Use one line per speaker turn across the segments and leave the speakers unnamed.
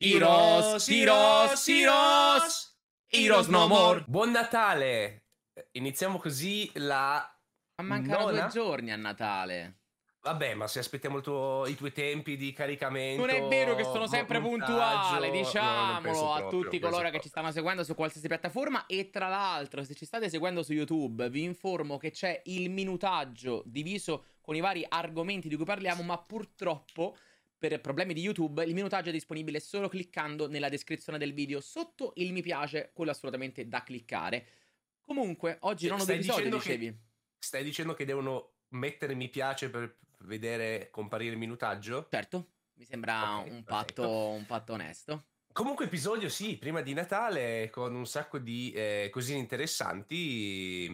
Heroes, Heroes, Heroes, Heroes no more.
Buon Natale! Iniziamo così la...
Ma mancano
Nona?
due giorni a Natale.
Vabbè, ma se aspettiamo il tuo- i tuoi tempi di caricamento...
Non è vero che sono sempre
montaggio,
puntuale,
no,
diciamolo
penso
a
proprio,
tutti coloro che
proprio.
ci stanno seguendo su qualsiasi piattaforma e tra l'altro se ci state seguendo su YouTube vi informo che c'è il minutaggio diviso con i vari argomenti di cui parliamo, ma purtroppo per problemi di YouTube il minutaggio è disponibile solo cliccando nella descrizione del video sotto il mi piace, quello assolutamente da cliccare. Comunque, oggi non ho
stai
due episodi,
dicendo che-
dicevi.
Stai dicendo che devono mettere mi piace per vedere comparire il minutaggio?
Certo, mi sembra
Ok,
un, patto, un patto onesto.
Comunque episodio sì, prima di Natale con un sacco di eh, cosine interessanti,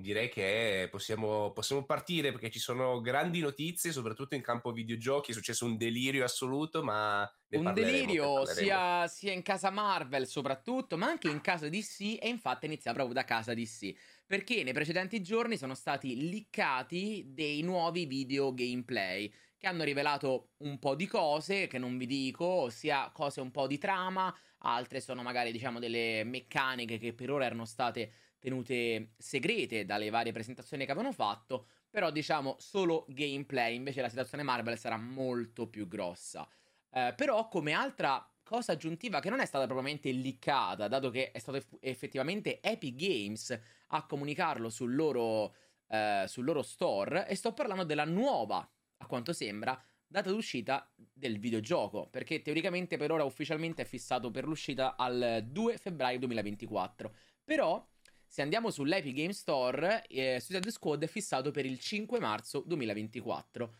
direi che possiamo, possiamo partire perché ci sono grandi notizie, soprattutto in campo videogiochi, è successo un delirio assoluto, ma
un delirio sia, sia in casa Marvel soprattutto, ma anche in casa DC e infatti inizia proprio da casa DC. Perché nei precedenti giorni sono stati liccati dei nuovi video gameplay che hanno rivelato un po' di cose che non vi dico, ossia cose un po' di trama, altre sono magari diciamo delle meccaniche che per ora erano state tenute segrete dalle varie presentazioni che avevano fatto, però diciamo solo gameplay, invece la situazione Marvel sarà molto più grossa. Eh, però come altra cosa aggiuntiva che non è stata propriamente liccata, dato che è stato eff- effettivamente Epic Games a comunicarlo sul loro, eh, sul loro store, e sto parlando della nuova, a quanto sembra, data d'uscita del videogioco, perché teoricamente per ora ufficialmente è fissato per l'uscita al 2 febbraio 2024. Però, se andiamo sull'Epic Game Store, eh, Suicide Squad è fissato per il 5 marzo 2024.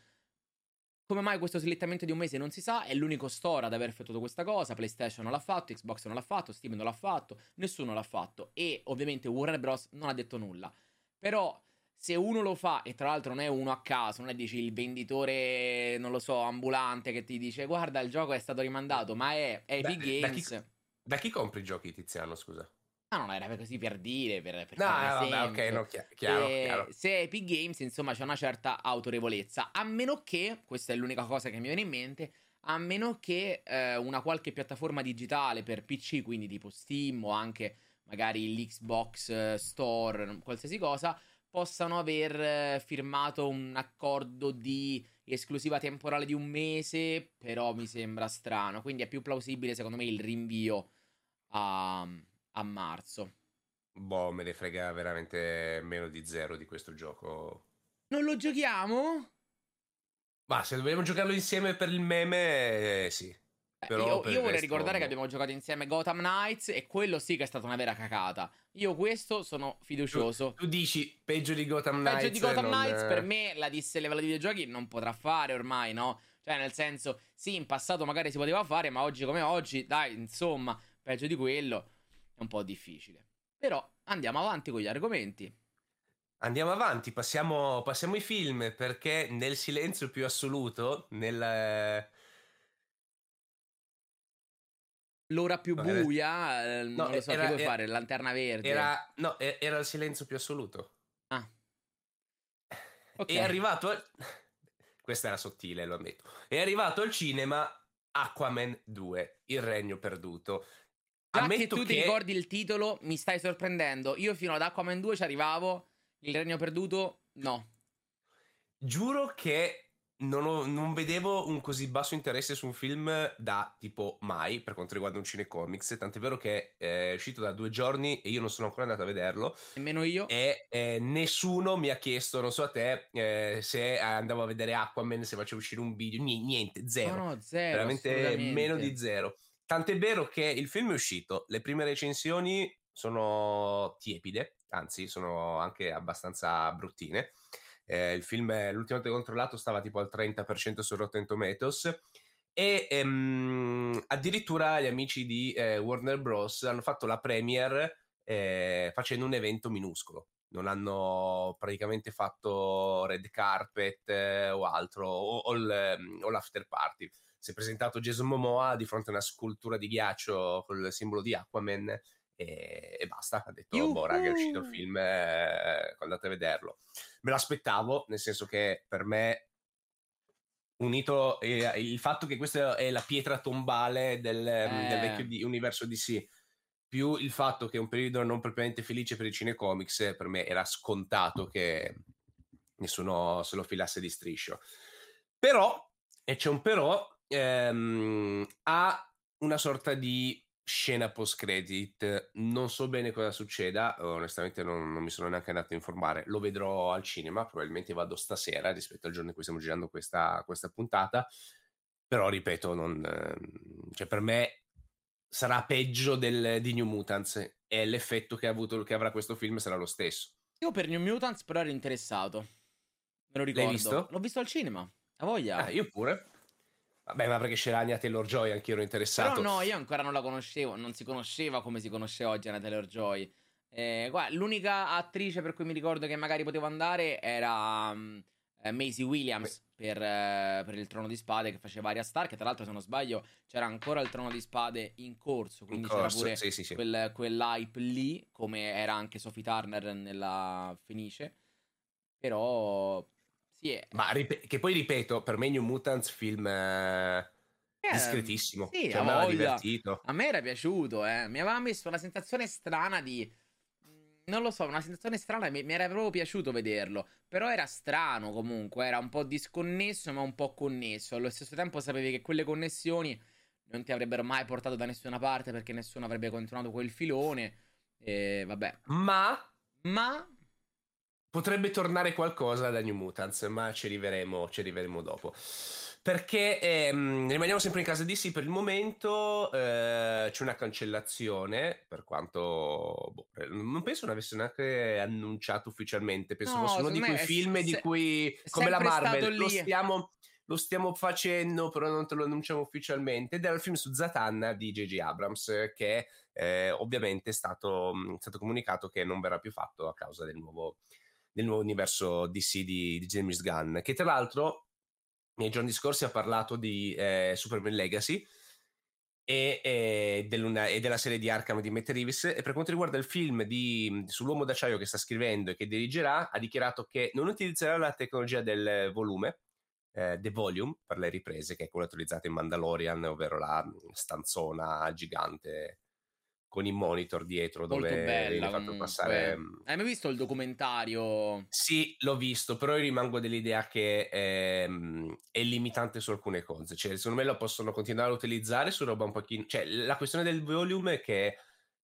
Come mai questo slittamento di un mese non si sa, è l'unico store ad aver effettuato questa cosa, PlayStation non l'ha fatto, Xbox non l'ha fatto, Steam non l'ha fatto, nessuno l'ha fatto e ovviamente Warner Bros. non ha detto nulla. Però se uno lo fa e tra l'altro non è uno a caso, non è dici il venditore, non lo so, ambulante che ti dice guarda il gioco è stato rimandato, ma è Epic
Da- da chi-
Games.
Da chi compri i giochi Tiziano, scusa?
Ah, no, era così per dire, per, per
No,
fare un
vabbè, ok, no, chi- chiaro,
Eh,
chiaro.
Se Epic Games, insomma, c'è una certa autorevolezza. A meno che, questa è l'unica cosa che mi viene in mente, a meno che eh, una qualche piattaforma digitale per PC, quindi tipo Steam o anche magari l'Xbox eh, Store, qualsiasi cosa, possano aver eh, firmato un accordo di esclusiva temporale di un mese, però mi sembra strano. Quindi è più plausibile, secondo me, il rinvio a, a marzo.
Boh, me ne frega veramente meno di zero di questo gioco.
Non lo giochiamo?
Ma se dobbiamo giocarlo insieme per il meme, eh, sì.
Eh,
Però
io, io vorrei ricordare che
boh.
abbiamo giocato insieme Gotham Knights e quello sì che è stata una vera cacata. Io questo sono fiducioso.
Tu dici peggio di Gotham Knights.
Peggio di Gotham
non-
Knights per me la disse livello di videogiochi non potrà fare ormai, no? Cioè nel senso, sì, in passato magari si poteva fare, ma oggi come oggi, dai, insomma, peggio di quello è un po' difficile. Però andiamo avanti con gli argomenti.
Andiamo avanti, passiamo, passiamo ai film perché nel silenzio più assoluto, nel... eh,
L'ora più
No,
buia, eh, non lo so,
era-
che vuoi
era-
fare? Lanterna verde.
Era, no, era il silenzio più assoluto.
Ah. Ok.
È arrivato... al- Questa era sottile, lo ammetto. È arrivato al cinema Aquaman 2, Il Regno Perduto.
Già
Ammetto
che tu ti ricordi il titolo, mi stai sorprendendo. Io fino ad Aquaman 2 ci arrivavo, il regno perduto, no.
Giuro che non, ho- non vedevo un così basso interesse su un film da tipo mai per quanto riguarda un cinecomics. Tant'è vero che eh, è uscito da due giorni e io non sono ancora andato a vederlo.
Nemmeno io.
E eh, nessuno mi ha chiesto, non so a te, eh, se andavo a vedere Aquaman, se facevo uscire un video. Ni- Niente, zero.
No, no, zero.
veramente meno di zero. Tant'è vero che il film è uscito, le prime recensioni sono tiepide, anzi sono anche abbastanza bruttine. Eh, il film, eh, l'ultima volta che ho controllato, stava tipo al 30% su Rotten Tomatoes e ehm, addirittura gli amici di eh, Warner Bros. hanno fatto la premiere eh, facendo un evento minuscolo. Non hanno praticamente fatto red carpet eh, o altro, o, o il, ehm, o l'after party si è presentato Jason Momoa di fronte a una scultura di ghiaccio col simbolo di Aquaman e, e basta. Ha detto,
Yuhu!
boh raga è uscito il film, eh, andate a vederlo. Me lo aspettavo, nel senso che per me unito eh, il fatto che questa è la pietra tombale del, eh. del vecchio di, universo DC, più il fatto che è un periodo non propriamente felice per i cinecomics, per me era scontato che nessuno se lo filasse di striscio. Però, e c'è un però, ehm, ha una sorta di scena post credit. Non so bene cosa succeda, onestamente non, non, mi sono neanche andato a informare. Lo vedrò al cinema, probabilmente vado stasera rispetto al giorno in cui stiamo girando questa, questa puntata. Però ripeto, non, cioè per me sarà peggio del, di New Mutants e l'effetto che, ha avuto, che avrà questo film sarà lo stesso.
Io per New Mutants però ero interessato. Me lo ricordo.
L'hai visto?
L'ho visto al cinema. A voglia.
Ah, io pure. Vabbè, ma perché c'era Anya Taylor Joy, anche io ero interessato.
Però no, io ancora non la conoscevo, non si conosceva come si conosce oggi Anya Taylor Joy. Eh, guarda, l'unica attrice per cui mi ricordo che magari potevo andare era um, Maisie Williams per, uh, per, il Trono di Spade che faceva Arya Stark. Tra l'altro, se non sbaglio, c'era ancora il Trono di Spade in corso. Quindi in corso, c'era pure sì, sì, sì. Quel, quell'hype lì, come era anche Sophie Turner nella Fenice. Però sì, è...
Ma rip- che poi ripeto, per me New Mutants film eh, eh, discretissimo.
Sì,
cioè, a me divertito.
A me era piaciuto, eh. Mi aveva messo una sensazione strana di mm, non lo so, una sensazione strana, mi, mi, era proprio piaciuto vederlo, però era strano comunque, era un po' disconnesso ma un po' connesso, allo stesso tempo sapevi che quelle connessioni non ti avrebbero mai portato da nessuna parte perché nessuno avrebbe continuato quel filone, e vabbè.
Ma...
Ma
potrebbe tornare qualcosa da New Mutants, ma ci arriveremo, ci arriveremo dopo. Perché ehm, rimaniamo sempre in casa DC per il momento, eh, c'è una cancellazione, per quanto boh, eh, non penso ne avesse neanche annunciato ufficialmente, penso no, fosse uno di quei film se, di cui, come la Marvel, lo stiamo, lo stiamo, facendo, però non te lo annunciamo ufficialmente, ed era il film su Zatanna di J.J. Abrams, che eh, ovviamente è stato, è stato comunicato che non verrà più fatto a causa del nuovo del nuovo universo DC di, di James Gunn, che tra l'altro nei giorni scorsi ha parlato di eh, Superman Legacy e, e, e, della serie di Arkham di Matt Reeves e per quanto riguarda il film di, sull'uomo d'acciaio che sta scrivendo e che dirigerà ha dichiarato che non utilizzerà la tecnologia del volume eh, The Volume per le riprese che è quella utilizzata in Mandalorian ovvero la stanzona gigante con i monitor dietro dove
Molto bella, fatto passare. Mm, Hai mai visto il documentario?
Sì, l'ho visto, però io rimango dell'idea che è, ehm, è limitante su alcune cose. Cioè, secondo me lo possono continuare a utilizzare su roba un pochino. Cioè, la questione del volume è che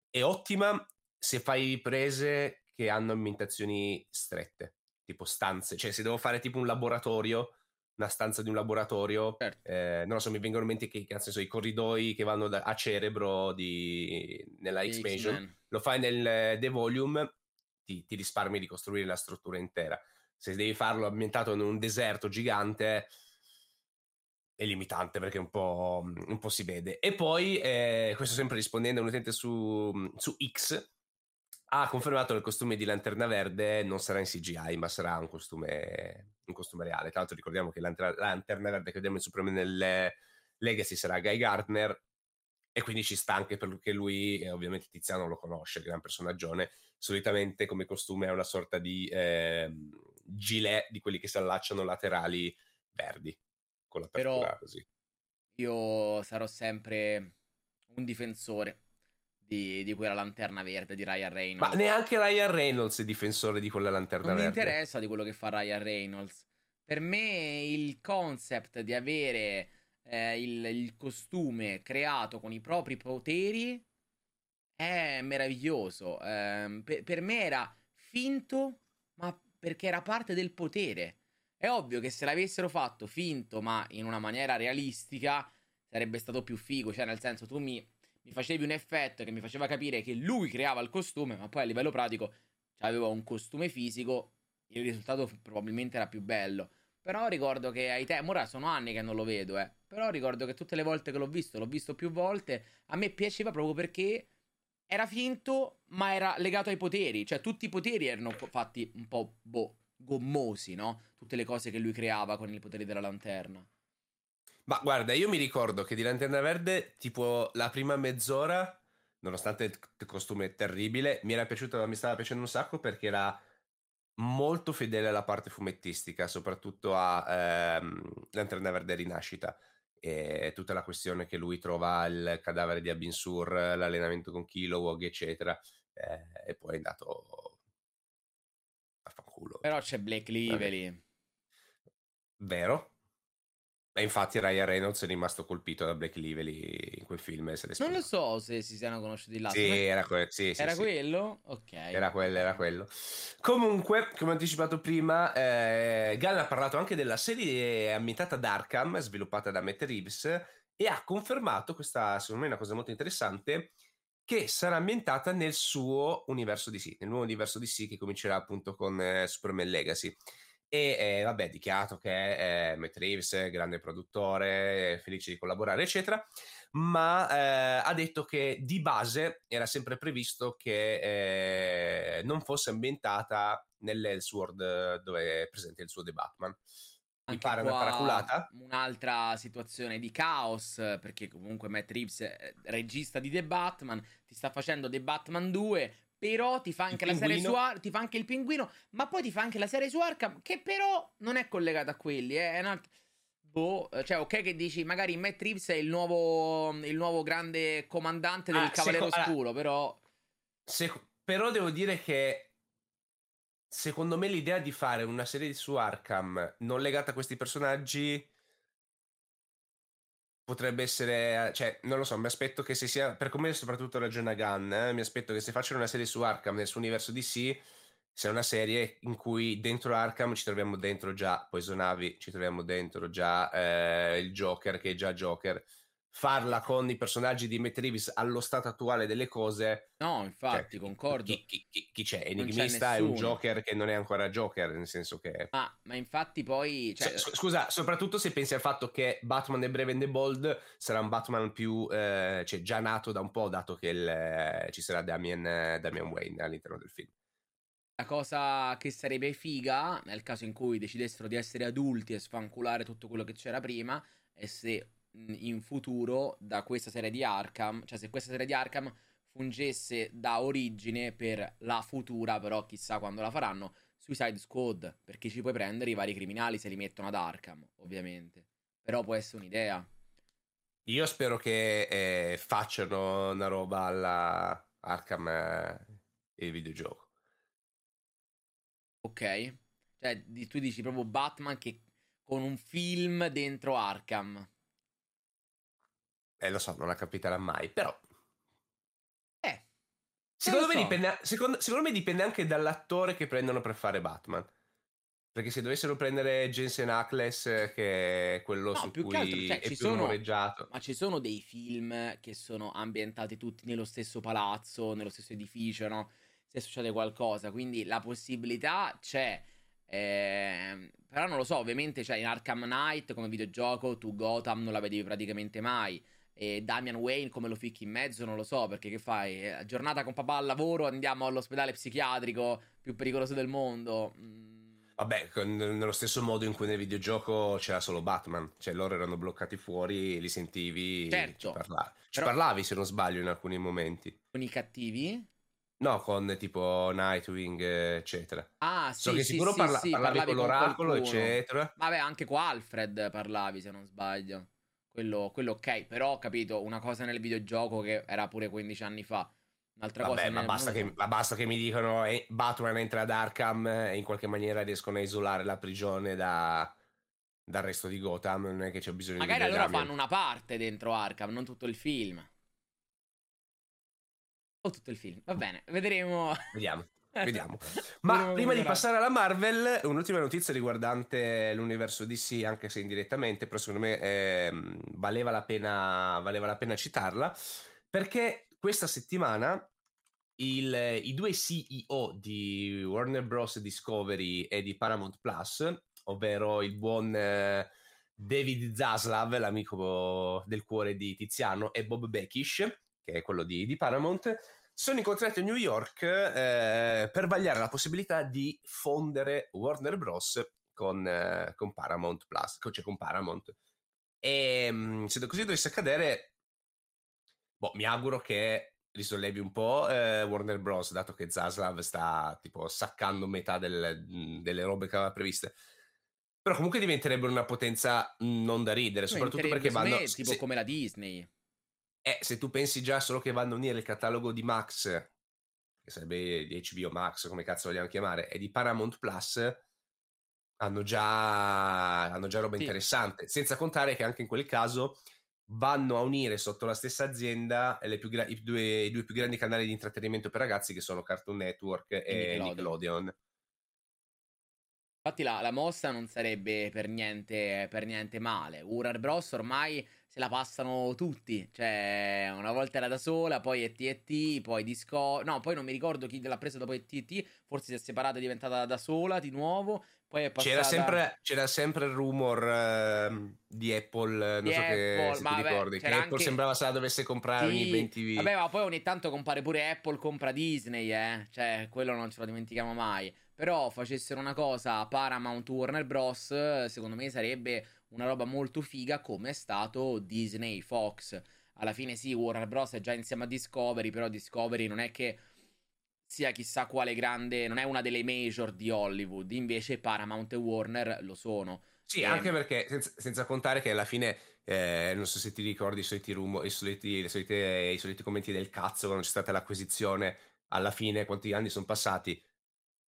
è ottima se fai riprese che hanno ambientazioni strette, tipo stanze. Cioè, se devo fare tipo un laboratorio una stanza di un laboratorio, certo. eh, non lo so, mi vengono in mente che cazzo so, i corridoi che vanno da, a cerebro di, nella X-Mansion, lo fai nel The Volume, ti, ti, risparmi di costruire la struttura intera. Se devi farlo ambientato in un deserto gigante, è limitante perché un po', un po si vede. E poi, eh, questo sempre rispondendo a un utente su, su X, ha confermato che il costume di Lanterna Verde non sarà in CGI, ma sarà un costume, un costume reale. Tra l'altro ricordiamo che la Lanterna Verde che vediamo in Superman nel Legacy sarà Guy Gardner e quindi ci sta anche perché lui, eh, ovviamente Tiziano lo conosce, gran personaggio, solitamente come costume è una sorta di eh, gilet di quelli che si allacciano laterali verdi, con la
Però
così.
Io sarò sempre un difensore di, di, quella lanterna verde di Ryan Reynolds.
Ma neanche Ryan Reynolds è difensore di quella lanterna
non
verde.
Non mi interessa di quello che fa Ryan Reynolds. Per me il concept di avere eh, il, il, costume creato con i propri poteri è meraviglioso. Eh, per, per me era finto, ma perché era parte del potere. È ovvio che se l'avessero fatto finto, ma in una maniera realistica, sarebbe stato più figo. Cioè, nel senso, tu mi mi facevi un effetto che mi faceva capire che lui creava il costume, ma poi a livello pratico aveva un costume fisico, il risultato probabilmente era più bello. Però ricordo che ai tempi, ora sono anni che non lo vedo, eh. Però ricordo che tutte le volte che l'ho visto, l'ho visto più volte, a me piaceva proprio perché era finto, ma era legato ai poteri. Cioè, tutti i poteri erano fatti un po' boh, gommosi, no? Tutte le cose che lui creava con i poteri della lanterna.
Ma guarda, io mi ricordo che di Lanterna Verde, tipo la prima mezz'ora, nonostante il costume terribile, mi era piaciuto, mi stava piacendo un sacco perché era molto fedele alla parte fumettistica, soprattutto a ehm, Lantern Never the Rinascita e tutta la questione che lui trova il cadavere di Abin Sur, l'allenamento con Kilowog, eccetera, eh, e poi è andato a fanculo.
Però c'è Blake Lively.
Vero, e infatti Ryan Reynolds è rimasto colpito da Blake Lively in quel film.
non lo so se si siano conosciuti là.
Sì, era, que- sì, sì,
era
sì.
quello? Ok.
Era quello, era quello. Comunque, come anticipato prima, eh, Gunn ha parlato anche della serie ambientata ad Arkham, sviluppata da Matt Reeves, e ha confermato, questa secondo me è una cosa molto interessante, che sarà ambientata nel suo universo DC, nel nuovo universo DC che comincerà appunto con eh, Superman Legacy e eh, vabbè, dichiarato che è eh, Matt Reeves, grande produttore, felice di collaborare, eccetera, ma eh, ha detto che di base era sempre previsto che eh, non fosse ambientata nell'Elseworld dove è presente il suo The Batman.
Mi pare una paraculata? Un'altra situazione di caos, perché comunque Matt Reeves, regista di The Batman, ti sta facendo The Batman 2, però ti fa anche il la pinguino. serie su Ar- ti fa anche il pinguino, ma poi ti fa anche la serie su Arkham, che però non è collegata a quelli, eh, è un altro... Boh, cioè, ok, che dici, magari Matt Reeves è il nuovo, il nuovo grande comandante del ah, Cavaliere seco- Oscuro, allora, però.
Seco- però devo dire che. Secondo me l'idea di fare una serie su Arkham non legata a questi personaggi potrebbe essere, cioè, non lo so, mi aspetto che se sia, per come soprattutto ragiona Gunn, eh, mi aspetto che se facciano una serie su Arkham nel suo universo DC, sia una serie in cui dentro Arkham ci troviamo dentro già Poison Ivy, ci troviamo dentro già eh, il Joker che è già Joker, farla con i personaggi di Matt Reeves allo stato attuale delle cose.
No, infatti, cioè, concordo.
Chi, chi, chi, chi c'è? Enigmista c'è è un Joker che non è ancora Joker, nel senso che...
Ah, ma infatti poi... Cioè...
S- scusa, soprattutto se pensi al fatto che Batman e Brave and the Bold sarà un Batman più... Eh, cioè già nato da un po', dato che il, eh, ci sarà Damian, Damian Wayne all'interno del film.
La cosa che sarebbe figa, nel caso in cui decidessero di essere adulti e sfanculare tutto quello che c'era prima, è se in futuro da questa serie di Arkham, cioè se questa serie di Arkham fungesse da origine per la futura, però chissà quando la faranno, Suicide Squad, perché ci puoi prendere i vari criminali se li mettono ad Arkham, ovviamente. Però può essere un'idea.
Io spero che eh, facciano una roba alla Arkham eh, il videogioco.
Ok. Cioè, tu dici proprio Batman che con un film dentro Arkham.
Eh, lo so, non la capiterà mai, però...
Eh.
Secondo me, so. dipende, secondo, secondo me dipende anche dall'attore che prendono per fare Batman. Perché se dovessero prendere Jensen Ackles, che è quello no, su cui altro, cioè, è più sono.
Ma ci sono dei film che sono ambientati tutti nello stesso palazzo, nello stesso edificio, no? Se succede qualcosa, quindi la possibilità c'è. Eh, però non lo so, ovviamente cioè, in Arkham Knight come videogioco tu Gotham non la vedevi praticamente mai. E Damian Wayne come lo ficchi in mezzo non lo so perché che fai? Eh, giornata con papà al lavoro andiamo all'ospedale psichiatrico più pericoloso del mondo. Mm.
Vabbè, nello stesso modo in cui nel videogioco c'era solo Batman, cioè loro erano bloccati fuori, li sentivi,
certo,
ci, parlavi. ci parlavi se non sbaglio in alcuni momenti.
Con i cattivi?
No, con tipo Nightwing, eccetera.
Ah, sì,
so che
sì,
sicuro
sì,
parla-
sì,
parlavi, parlavi con l'oracolo, eccetera.
Vabbè, anche con Alfred parlavi, se non sbaglio. Quello, quello, ok, però ho capito una cosa nel videogioco che era pure 15 anni fa. Un'altra
Vabbè,
cosa
ma basta, che, ma basta, che, mi dicono eh, Batman entra ad Arkham e in qualche maniera riescono a isolare la prigione da, dal resto di Gotham. Non è che c'è bisogno
Magari
di.
Magari allora fanno una parte dentro Arkham, non tutto il film. O tutto il film. Va bene, vedremo.
Vediamo. Vediamo. Ma prima di passare alla Marvel, un'ultima notizia riguardante l'universo DC, anche se indirettamente, però secondo me eh, valeva, la pena, valeva la pena citarla, perché questa settimana il, i due CEO di Warner Bros. Discovery e di Paramount Plus, ovvero il buon eh, David Zaslav, l'amico del cuore di Tiziano, e Bob Beckish, che è quello di, di Paramount, sono incontrati a New York eh, per vagliare la possibilità di fondere Warner Bros. con, eh, con Paramount Plus, cioè con Paramount. E mm, se così dovesse accadere, boh, mi auguro che risollevi un po' eh, Warner Bros. dato che Zaslav sta tipo saccando metà del, delle robe che aveva previste però comunque diventerebbero una potenza non da ridere soprattutto perché vanno
tipo se, come la Disney
eh, se tu pensi già solo che vanno a unire il catalogo di Max che sarebbe di HBO Max come cazzo vogliamo chiamare e di Paramount Plus hanno già, hanno già roba sì. interessante senza contare che anche in quel caso vanno a unire sotto la stessa azienda gra- i, due, i, due, più grandi canali di intrattenimento per ragazzi che sono Cartoon Network e, e Nickelodeon. Nickelodeon.
Infatti la, la, mossa non sarebbe per niente, per niente male. Warner Bros. ormai se la passano tutti. Cioè, una volta era da sola, poi è TT, poi Disco... No, poi non mi ricordo chi l'ha presa dopo TT. Forse si è separata e è diventata da sola di nuovo. Poi è passata...
c'era, sempre, c'era sempre il rumor uh, di Apple, non di so Apple, che, se ti ricordi, che Apple anche... sembrava se la dovesse comprare sì. ogni 20
Vabbè, ma poi ogni tanto compare pure Apple, compra Disney, eh. Cioè, quello non ce lo dimentichiamo mai. Però facessero una cosa Paramount Warner Bros. Secondo me sarebbe una roba molto figa come è stato Disney Fox. Alla fine sì, Warner Bros. è già insieme a Discovery, però Discovery non è che sia chissà quale grande, non è una delle major di Hollywood, invece Paramount e Warner lo sono.
Sì, e... anche perché senza, senza, contare che alla fine, eh, non so se ti ricordi i soliti, rumor, i, soliti, solite, i soliti commenti del cazzo quando c'è stata l'acquisizione, alla fine quanti anni sono passati?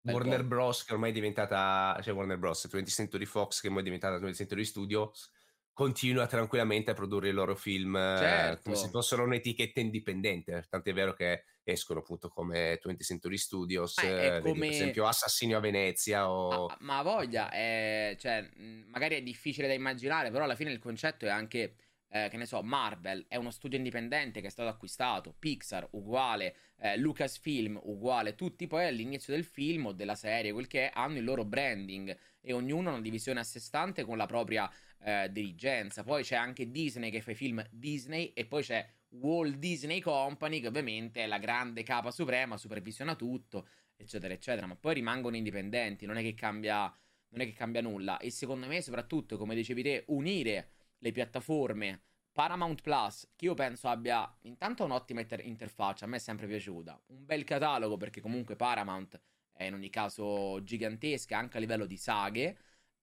Warner Bros. che ormai è diventata, cioè Warner Bros. 20th Century Fox che ormai è diventata 20th Century Studios continua tranquillamente a produrre i loro film certo. come se fossero un'etichetta indipendente. Tant'è vero che escono appunto come 20th Century Studios, eh, come... per esempio Assassino a Venezia. O...
Ah, ma voglia, è, cioè, magari è difficile da immaginare, però alla fine il concetto è anche. Eh, che ne so, Marvel è uno studio indipendente che è stato acquistato, Pixar uguale, eh, Lucasfilm uguale, tutti poi all'inizio del film o della serie, quel che è, hanno il loro branding e ognuno ha una divisione a sé stante con la propria eh, dirigenza. Poi c'è anche Disney che fa i film Disney e poi c'è Walt Disney Company che ovviamente è la grande capa suprema, supervisiona tutto, eccetera, eccetera, ma poi rimangono indipendenti, non è che cambia, non è che cambia nulla. E secondo me, soprattutto, come dicevi te, unire le piattaforme Paramount Plus, che io penso abbia intanto un'ottima inter- interfaccia, a me è sempre piaciuta, un bel catalogo perché comunque Paramount è in ogni caso gigantesca anche a livello di saghe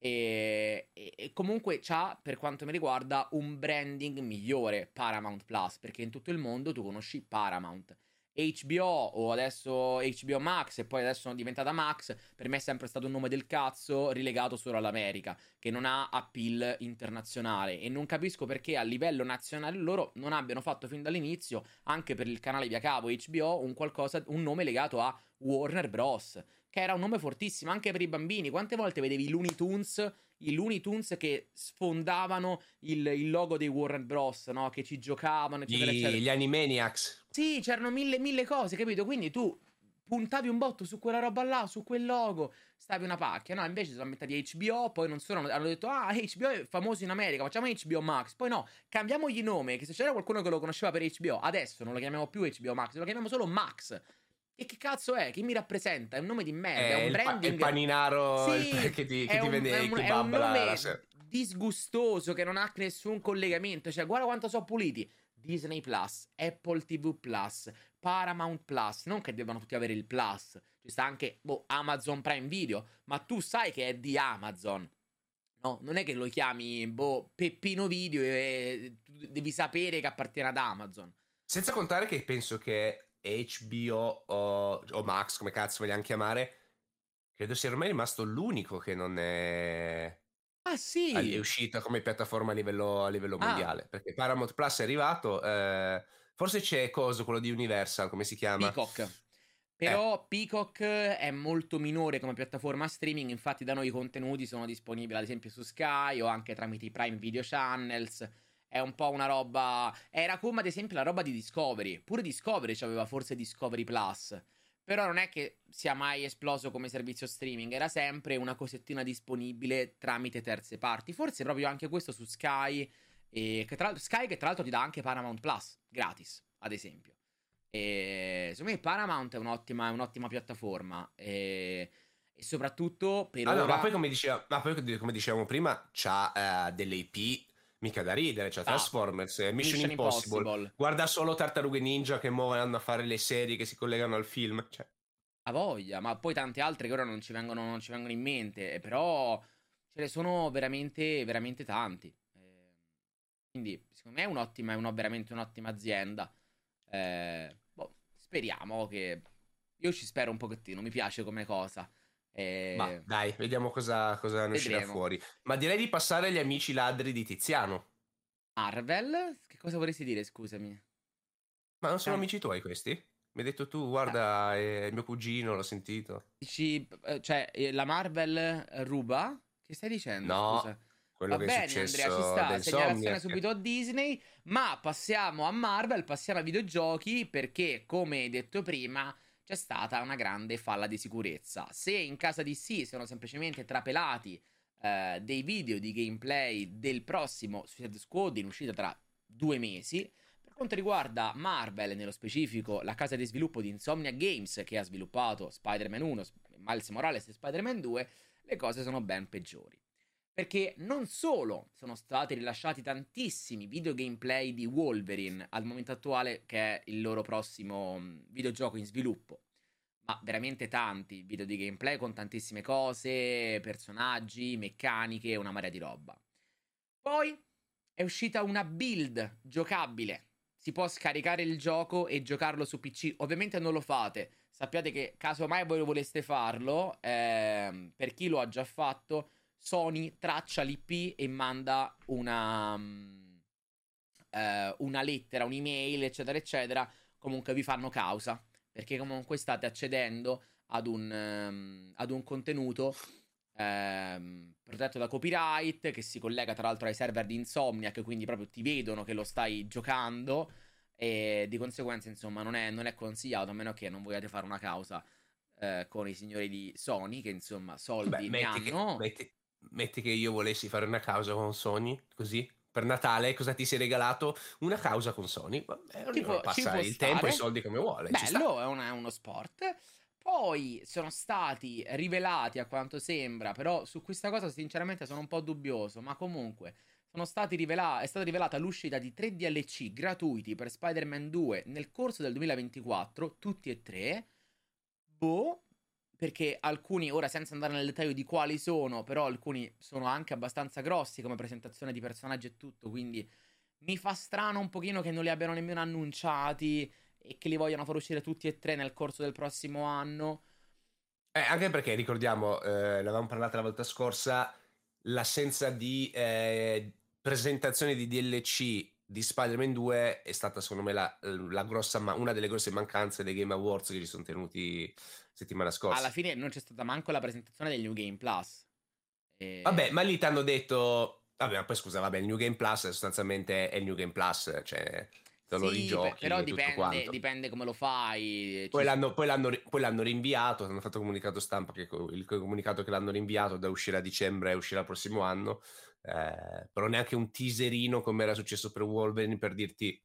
e, e, e, comunque c'ha, per quanto mi riguarda, un branding migliore Paramount Plus, perché in tutto il mondo tu conosci Paramount. HBO o adesso HBO Max e poi adesso sono diventata Max, per me è sempre stato un nome del cazzo rilegato solo all'America, che non ha appeal internazionale. E non capisco perché a livello nazionale loro non abbiano fatto fin dall'inizio, anche per il canale via cavo HBO, un, qualcosa, un nome legato a Warner Bros che era un nome fortissimo anche per i bambini. Quante volte vedevi i Looney Tunes, i Looney Tunes che sfondavano il, il logo dei Warner Bros, no? Che ci giocavano, eccetera,
gli,
eccetera.
Gli Animaniacs.
Sì, c'erano mille, mille cose, capito? Quindi tu puntavi un botto su quella roba là, su quel logo, stavi una pacchia, no? Invece sono metà HBO, poi non sono, hanno detto, ah, HBO è famoso in America, facciamo HBO Max. Poi no, cambiamogli nome, che se c'era qualcuno che lo conosceva per HBO, adesso non lo chiamiamo più HBO Max, lo chiamiamo solo Max. E che cazzo è? Chi mi rappresenta? È un nome di merda, è, è un branding. Pa-
il paninaro sì, il, che ti, che ti vende
i kebab. È un nome disgustoso che non ha nessun collegamento. Cioè, guarda quanto sono puliti. Disney Plus, Apple TV Plus, Paramount Plus. Non che debbano tutti avere il Plus. Ci sta anche boh, Amazon Prime Video. Ma tu sai che è di Amazon. No, non è che lo chiami boh, Peppino Video e devi sapere che appartiene ad Amazon.
Senza contare che penso che HBO o, o, Max, come cazzo vogliamo chiamare, credo sia ormai rimasto l'unico che non è...
Ah sì!
È uscita come piattaforma a livello, a livello ah. mondiale, perché Paramount Plus è arrivato, eh, forse c'è Coso, quello di Universal, come si chiama?
Peacock. Però eh. Peacock è molto minore come piattaforma streaming, infatti da noi i contenuti sono disponibili ad esempio su Sky o anche tramite i Prime Video Channels è un po' una roba. Era come ad esempio la roba di Discovery. Pure Discovery aveva forse Discovery Plus. Però non è che sia mai esploso come servizio streaming, era sempre una cosettina disponibile tramite terze parti. Forse proprio anche questo su Sky. E che tra Sky che tra l'altro ti dà anche Paramount Plus gratis, ad esempio. E secondo me Paramount è un'ottima, un'ottima piattaforma. E, e soprattutto per
allora,
ora...
ma poi come, diceva, ma poi come dicevamo prima, c'ha uh, delle IP mica da ridere, cioè Transformers, Mission, Mission Impossible. Impossible. Guarda solo Tartarughe Ninja che muovono a fare le serie che si collegano al film, cioè.
A voglia, ma poi tante altre che ora non ci vengono, non ci vengono in mente, però ce ne sono veramente, veramente tanti. Eh, quindi, secondo me è un'ottima, è una, veramente un'ottima azienda. Eh, boh, speriamo che... Io ci spero un pochettino, mi piace come cosa.
Eh... Ma dai, vediamo cosa, cosa ne uscirà fuori. Ma direi di passare agli amici ladri di Tiziano.
Marvel? Che cosa vorresti dire, scusami?
Ma non sono ah. amici tuoi questi? Mi hai detto tu, guarda, ah. è mio cugino, l'ho sentito.
Dici, eh, cioè, eh, la Marvel ruba? Che stai dicendo?
No,
scusa?
quello Va bene, Andrea, ci sta.
Segnalazione subito a Disney. Ma passiamo a Marvel, passiamo ai videogiochi, perché, come hai detto prima, c'è stata una grande falla di sicurezza. Se in casa di sì sono semplicemente trapelati eh, dei video di gameplay del prossimo Suicide Squad in uscita tra due mesi, per quanto riguarda Marvel, nello specifico la casa di sviluppo di Insomnia Games che ha sviluppato Spider-Man 1, Miles Morales e Spider-Man 2, le cose sono ben peggiori. Perché non solo sono stati rilasciati tantissimi video gameplay di Wolverine al momento attuale, che è il loro prossimo mm, videogioco in sviluppo, ma veramente tanti video di gameplay con tantissime cose, personaggi, meccaniche, una marea di roba. Poi è uscita una build giocabile. Si può scaricare il gioco e giocarlo su PC. Ovviamente non lo fate. Sappiate che caso mai voi voleste farlo, eh, per chi lo ha già fatto, Sony traccia l'IP e manda una, um, uh, una lettera, un'email, eccetera, eccetera. Comunque vi fanno causa, perché comunque state accedendo ad un, um, ad un contenuto um, protetto da copyright, che si collega tra l'altro ai server di Insomnia, che quindi proprio ti vedono che lo stai giocando. E di conseguenza, insomma, non è, non è consigliato, a meno che non vogliate fare una causa eh, con i signori di Sony, che insomma soldi Beh, ne hanno.
Che, metti, metti che io volessi fare una causa con Sony, così, per Natale, cosa ti sei regalato? Una causa con Sony. Vabbè, tipo, passa il stare. tempo e i soldi come vuole.
Bello, è, una, è, uno sport. Poi sono stati rivelati, a quanto sembra, però su questa cosa sinceramente sono un po' dubbioso, ma comunque sono stati rivelati, è stata rivelata l'uscita di tre DLC gratuiti per Spider-Man 2 nel corso del 2024, tutti e tre. Boh, perché alcuni, ora senza andare nel dettaglio di quali sono, però alcuni sono anche abbastanza grossi come presentazione di personaggi e tutto, quindi mi fa strano un pochino che non li abbiano nemmeno annunciati e che li vogliano far uscire tutti e tre nel corso del prossimo anno.
Eh, anche perché ricordiamo, eh, l'avevamo parlato la volta scorsa, l'assenza di eh, presentazione di DLC di Spider-Man 2 è stata secondo me la, la grossa, una delle grosse mancanze dei Game Awards che ci sono tenuti settimana scorsa.
Alla fine non c'è stata manco la presentazione del New Game Plus.
E... Vabbè, ma lì ti hanno detto... Vabbè, ma poi scusa, vabbè, il New Game Plus sostanzialmente è il New Game Plus, cioè te lo sì, rigiochi.
Però dipende, dipende, come lo fai.
Poi l'hanno, poi, l'hanno, poi l'hanno, rinviato, hanno fatto comunicato stampa che il comunicato che l'hanno rinviato da uscire a dicembre uscirà il prossimo anno. Eh, però neanche un teaserino come era successo per Wolverine per dirti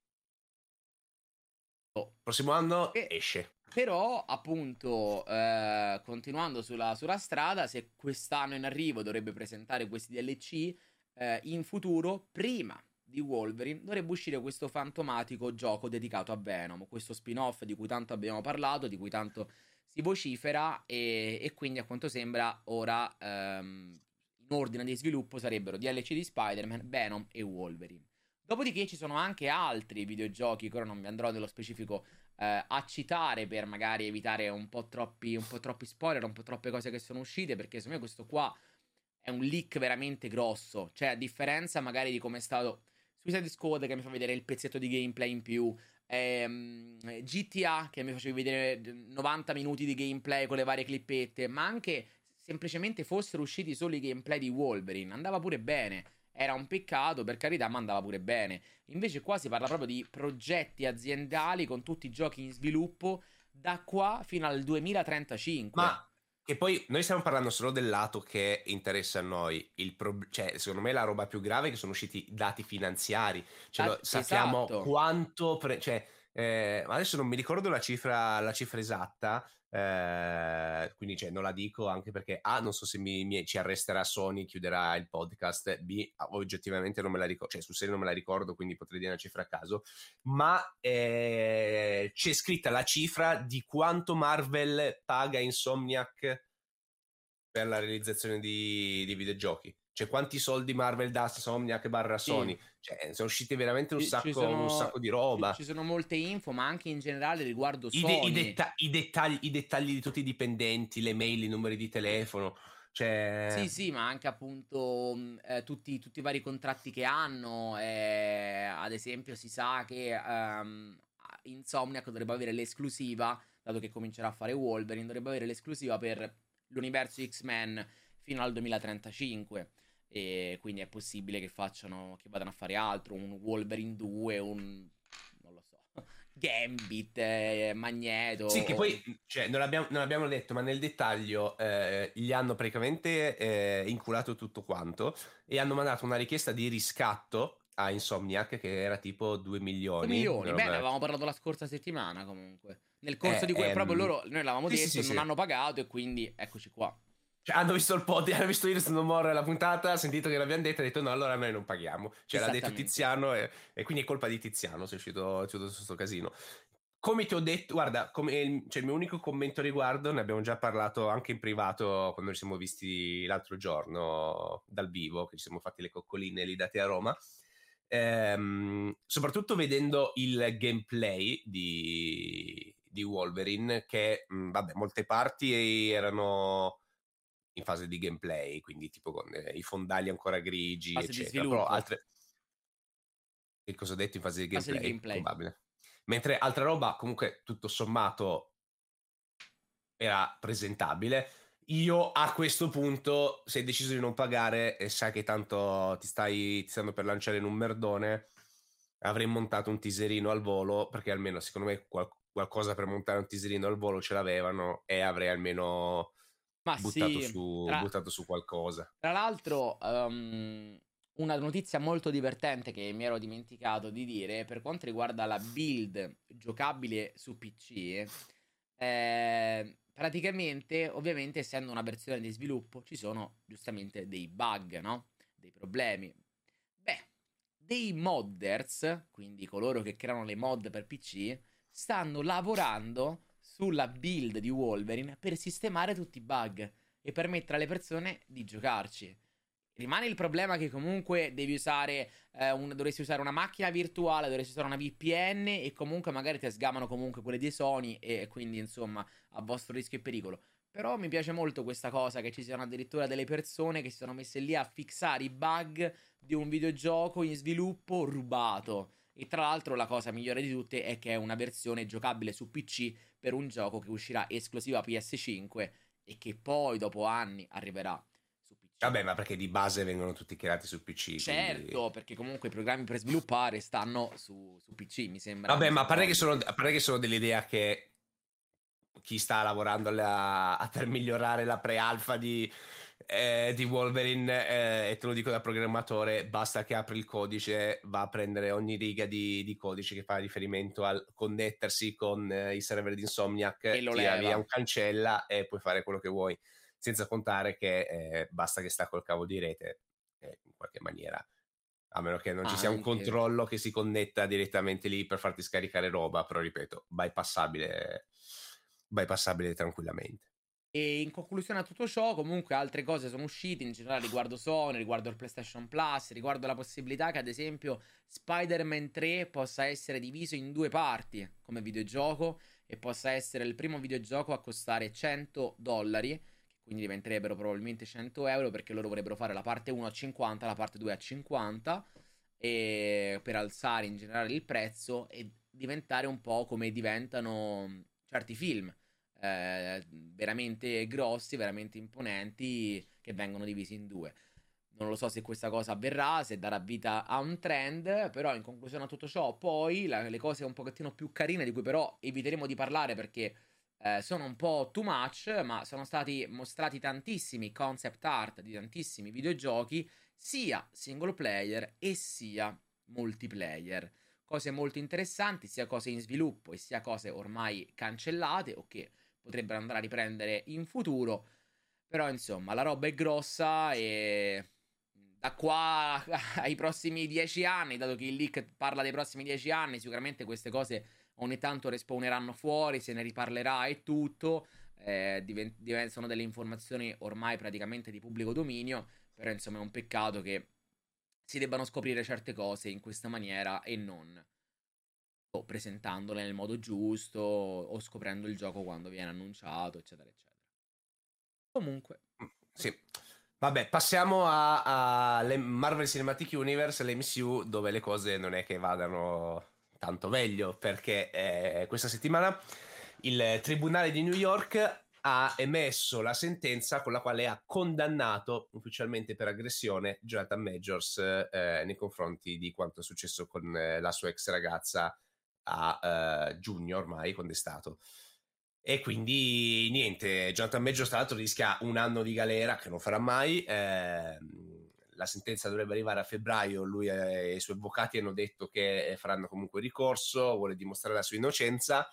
oh, prossimo anno e, esce.
Però, appunto, eh, continuando sulla, sulla, strada, se quest'anno in arrivo dovrebbe presentare questi DLC, eh, in futuro, prima di Wolverine, dovrebbe uscire questo fantomatico gioco dedicato a Venom, questo spin-off di cui tanto abbiamo parlato, di cui tanto si vocifera e, e quindi a quanto sembra ora ehm, in ordine di sviluppo sarebbero DLC di Spider-Man, Venom e Wolverine. Dopodiché ci sono anche altri videogiochi, che ora non vi andrò nello specifico eh, a citare per magari evitare un po, troppi, un po' troppi spoiler, un po' troppe cose che sono uscite, perché secondo me questo qua è un leak veramente grosso. Cioè, a differenza magari di come è stato Suicide Squad che mi fa vedere il pezzetto di gameplay in più, ehm, GTA che mi faceva vedere 90 minuti di gameplay con le varie clippette, ma anche semplicemente fossero usciti solo i gameplay di Wolverine, andava pure bene. Era un peccato, per carità, ma andava pure bene. Invece qua si parla proprio di progetti aziendali con tutti i giochi in sviluppo da qua fino al 2035.
Ma che poi noi stiamo parlando solo del lato che interessa a noi. Pro- cioè, secondo me la roba più grave è che sono usciti dati finanziari. Cioè, ah, sappiamo esatto. quanto... Pre- cioè, Eh, adesso non mi ricordo la cifra, la cifra esatta, eh, quindi cioè, non la dico anche perché A, non so se mi, mi, ci arresterà Sony, chiuderà il podcast, B, oggettivamente non me la ricordo, cioè sul serio non me la ricordo, quindi potrei dire una cifra a caso, ma eh, c'è scritta la cifra di quanto Marvel paga Insomniac per la realizzazione di, di videogiochi. Cioè, quanti soldi Marvel dà a Insomniac barra Sony? Sì. Cioè, sono uscite veramente un, sacco, sono, un sacco, di roba.
Ci sono molte info, ma anche in generale riguardo I, de-
i, detta- i, dettagli, i dettagli di tutti i dipendenti, le mail, i numeri di telefono. Cioè...
Sì, sì, ma anche appunto mm, eh, tutti, tutti, i vari contratti che hanno. Eh, ad esempio, si sa che um, Insomniac dovrebbe avere l'esclusiva, dato che comincerà a fare Wolverine, dovrebbe avere l'esclusiva per l'universo X-Men fino al 2035 e quindi è possibile che facciano che vadano a fare altro, un Wolverine 2, un non lo so, Gambit, eh, Magneto.
Sì, che poi cioè, non, l'abbiamo, non l'abbiamo detto, ma nel dettaglio eh, gli hanno praticamente eh, inculato tutto quanto e hanno mandato una richiesta di riscatto a Insomniac che era tipo 2 milioni.
2 milioni, beh, ne avevamo parlato la scorsa settimana comunque. Nel corso di cui ehm... proprio loro, noi l'avevamo sì, detto, sì, sì, non hanno pagato e quindi eccoci qua.
Cioè, hanno visto il pod, hanno visto Iris No More la puntata, ha sentito che l'abbiamo detto e ha detto no, allora noi non paghiamo. Cioè l'ha detto Tiziano e, e, quindi è colpa di Tiziano se è uscito, è uscito questo casino. Come ti ho detto, guarda, come, cioè, il mio unico commento riguardo, ne abbiamo già parlato anche in privato quando ci siamo visti l'altro giorno dal vivo, che ci siamo fatti le coccoline lì date a Roma. Ehm, soprattutto vedendo il gameplay di, di Wolverine, che mh, vabbè, molte parti erano in fase di gameplay, quindi tipo con eh, i fondali ancora grigi, fase eccetera. Però altre... Che cosa ho detto in fase di gameplay? Fase di gameplay. Probabile. Mentre altra roba, comunque, tutto sommato, era presentabile. Io a questo punto, se hai deciso di non pagare e sai che tanto ti stai iniziando per lanciare in un merdone, avrei montato un teaserino al volo, perché almeno secondo me qual- qualcosa per montare un teaserino al volo ce l'avevano e avrei almeno ma buttato, sì, su, tra, buttato su qualcosa.
Tra l'altro, um, una notizia molto divertente che mi ero dimenticato di dire per quanto riguarda la build giocabile su PC. Eh, praticamente, ovviamente, essendo una versione di sviluppo, ci sono giustamente dei bug, no? Dei problemi. Beh, dei modders, quindi coloro che creano le mod per PC, stanno lavorando sulla build di Wolverine per sistemare tutti i bug e permettere alle persone di giocarci. Rimane il problema che comunque devi usare eh, un, dovresti usare una macchina virtuale, dovresti usare una VPN e comunque magari ti sgamano comunque quelle di Sony e quindi insomma a vostro rischio e pericolo. Però mi piace molto questa cosa che ci siano addirittura delle persone che si sono messe lì a fissare i bug di un videogioco in sviluppo rubato. E tra l'altro la cosa migliore di tutte è che è una versione giocabile su PC per un gioco che uscirà esclusiva PS5 e che poi dopo anni arriverà su PC.
Vabbè, ma perché di base vengono tutti creati su PC?
Certo, quindi... perché comunque i programmi per sviluppare stanno su, su PC, mi sembra.
Vabbè, ma a parte, che sono, a parte che sono dell'idea che chi sta lavorando alla, a, per migliorare la pre-alfa di eh, di Wolverine eh, e te lo dico da programmatore basta che apri il codice va a prendere ogni riga di, di codice che fa riferimento al connettersi con eh, i server di Insomniac e lo tira via un cancella e puoi fare quello che vuoi senza contare che eh, basta che sta col cavo di rete eh, in qualche maniera. A meno che non ci sia un controllo che si connetta direttamente lì per farti scaricare roba però ripeto bypassabile bypassabile tranquillamente
e in conclusione a tutto ciò, comunque altre cose sono uscite in generale riguardo Sony, riguardo il PlayStation Plus, riguardo la possibilità che ad esempio Spider-Man 3 possa essere diviso in due parti come videogioco e possa essere il primo videogioco a costare 100 dollari, quindi diventerebbero probabilmente 100 euro perché loro vorrebbero fare la parte 1 a 50, la parte 2 a 50 e per alzare in generale il prezzo e diventare un po' come diventano certi film eh, veramente grossi, veramente imponenti, che vengono divisi in due. Non lo so se questa cosa avverrà, se darà vita a un trend, però in conclusione a tutto ciò, poi la, le cose un pochettino più carine, di cui però eviteremo di parlare perché eh, sono un po' too much, ma sono stati mostrati tantissimi concept art di tantissimi videogiochi, sia single player e sia multiplayer. cose molto interessanti, sia cose in sviluppo e sia cose ormai cancellate o che potrebbero andare a riprendere in futuro. Però insomma, la roba è grossa e da qua ai prossimi dieci anni, dato che il leak parla dei prossimi dieci anni, sicuramente queste cose ogni tanto respawneranno fuori, se ne riparlerà e tutto. Eh, divent- sono delle informazioni ormai praticamente di pubblico dominio, però insomma è un peccato che si debbano scoprire certe cose in questa maniera e non o presentandole nel modo giusto o scoprendo il gioco quando viene annunciato, eccetera, eccetera. Comunque,
mm, sì. Vabbè, passiamo a, a Marvel Cinematic Universe, l'MCU, dove le cose non è che vadano tanto meglio, perché eh, questa settimana il Tribunale di New York ha emesso la sentenza con la quale ha condannato ufficialmente per aggressione Jonathan Majors eh, nei confronti di quanto è successo con eh, la sua ex ragazza a eh, giugno ormai, quando è stato. E quindi niente, Jonathan Majors tra l'altro rischia un anno di galera che non farà mai. Eh, la sentenza dovrebbe arrivare a febbraio, lui e i suoi avvocati hanno detto che faranno comunque ricorso, vuole dimostrare la sua innocenza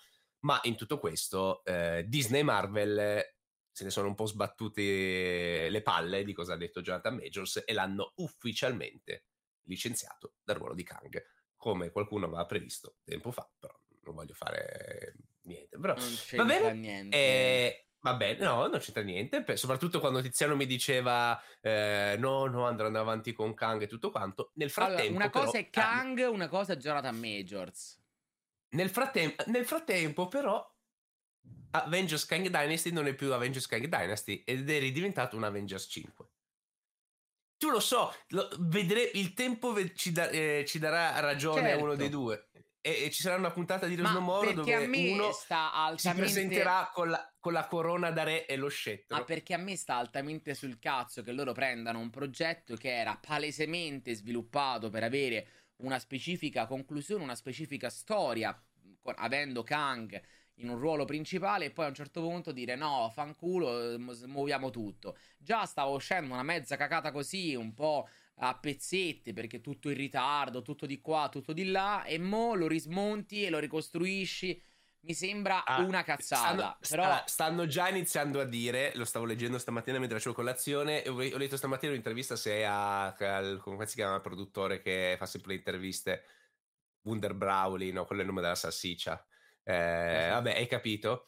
ma in tutto questo eh, Disney e Marvel se ne sono un po' sbattute le palle di cosa ha detto Jonathan Majors e l'hanno ufficialmente licenziato dal ruolo di Kang, come qualcuno aveva previsto tempo fa, però non voglio fare niente. Però,
non c'entra va bene, niente.
Eh, va bene, no, non c'entra niente, soprattutto quando Tiziano mi diceva eh, no, no, andranno avanti con Kang e tutto quanto. Nel frattempo... Allora,
una cosa
però,
è Kang, ah, una cosa è Jonathan Majors.
Nel, frattem- nel frattempo, però, Avengers Kang Dynasty non è più Avengers Kang Dynasty ed è ridiventato un Avengers 5. Tu lo so, lo, vedre- il tempo ve- ci, da- eh, ci, darà ragione certo. a uno dei due. E, e, ci sarà una puntata di Rosno dove uno altamente... si presenterà con la, con la, corona da re e lo scettro.
Ma perché a me sta altamente sul cazzo che loro prendano un progetto che era palesemente sviluppato per avere una specifica conclusione, una specifica storia, avendo Kang in un ruolo principale e poi a un certo punto dire no, fanculo, muoviamo tutto. Già stava uscendo una mezza cacata così, un po' a pezzetti perché tutto in ritardo, tutto di qua, tutto di là e mo lo rismonti e lo ricostruisci. Mi sembra ah, una cazzata. Stanno, però...
stanno, già iniziando a dire, lo stavo leggendo stamattina mentre facevo colazione, e ho letto stamattina un'intervista se a, al, come si chiama il produttore che fa sempre le interviste, Wunder Brawley, no, quello è il nome della salsiccia. Eh, vabbè, hai capito?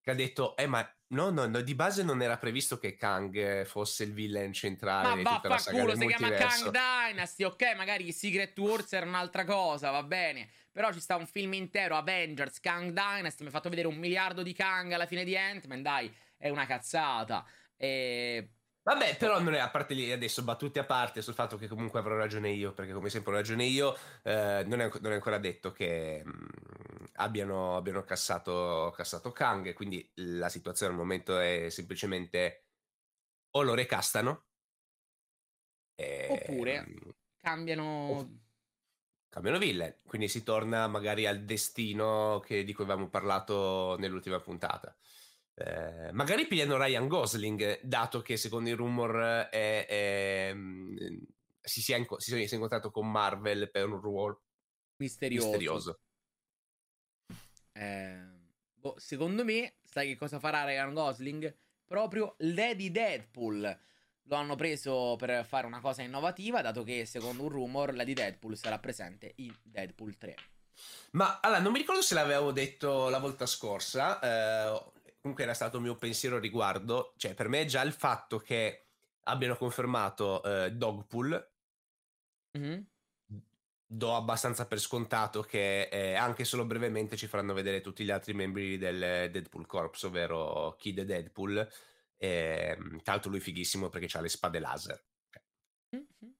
Che ha detto, eh, ma no, no, no, di base non era previsto che Kang fosse il villain centrale.
Ma va, fa culo, si chiama Kang Dynasty, ok? Magari Secret Wars era un'altra cosa, va bene. Però ci sta un film intero, Avengers, Kang Dynasty, mi ha fatto vedere un miliardo di Kang alla fine di Ant-Man, dai, è una cazzata. E
Vabbè, però non è a parte lì adesso battute a parte sul fatto che comunque avrò ragione io, perché come sempre ho ragione io, eh, non, è, non, è, ancora detto che mh, mm, abbiano, abbiano cassato, cassato Kang, quindi la situazione al momento è semplicemente o lo recastano,
e, oppure mh, cambiano... Off-
cambiano villain, quindi si torna magari al destino che, di cui avevamo parlato nell'ultima puntata. Eh, magari pigliano Ryan Gosling, dato che secondo i rumor è, è, mm, si, sia si, sia incontrato con Marvel per un ruolo misterioso. misterioso.
Eh, boh, secondo me, sai che cosa farà Ryan Gosling? Proprio Lady Deadpool. Lo hanno preso per fare una cosa innovativa, dato che secondo un rumor Lady Deadpool sarà presente in Deadpool 3.
Ma allora, non mi ricordo se l'avevamo detto la volta scorsa. Eh, comunque era stato il mio pensiero riguardo, cioè per me già il fatto che abbiano confermato eh, Dogpool mm-hmm. Do abbastanza per scontato che eh, anche solo brevemente ci faranno vedere tutti gli altri membri del Deadpool Corps, ovvero Kid Deadpool. E, ehm, tra l'altro lui è fighissimo perché ha le spade laser. Mm-hmm.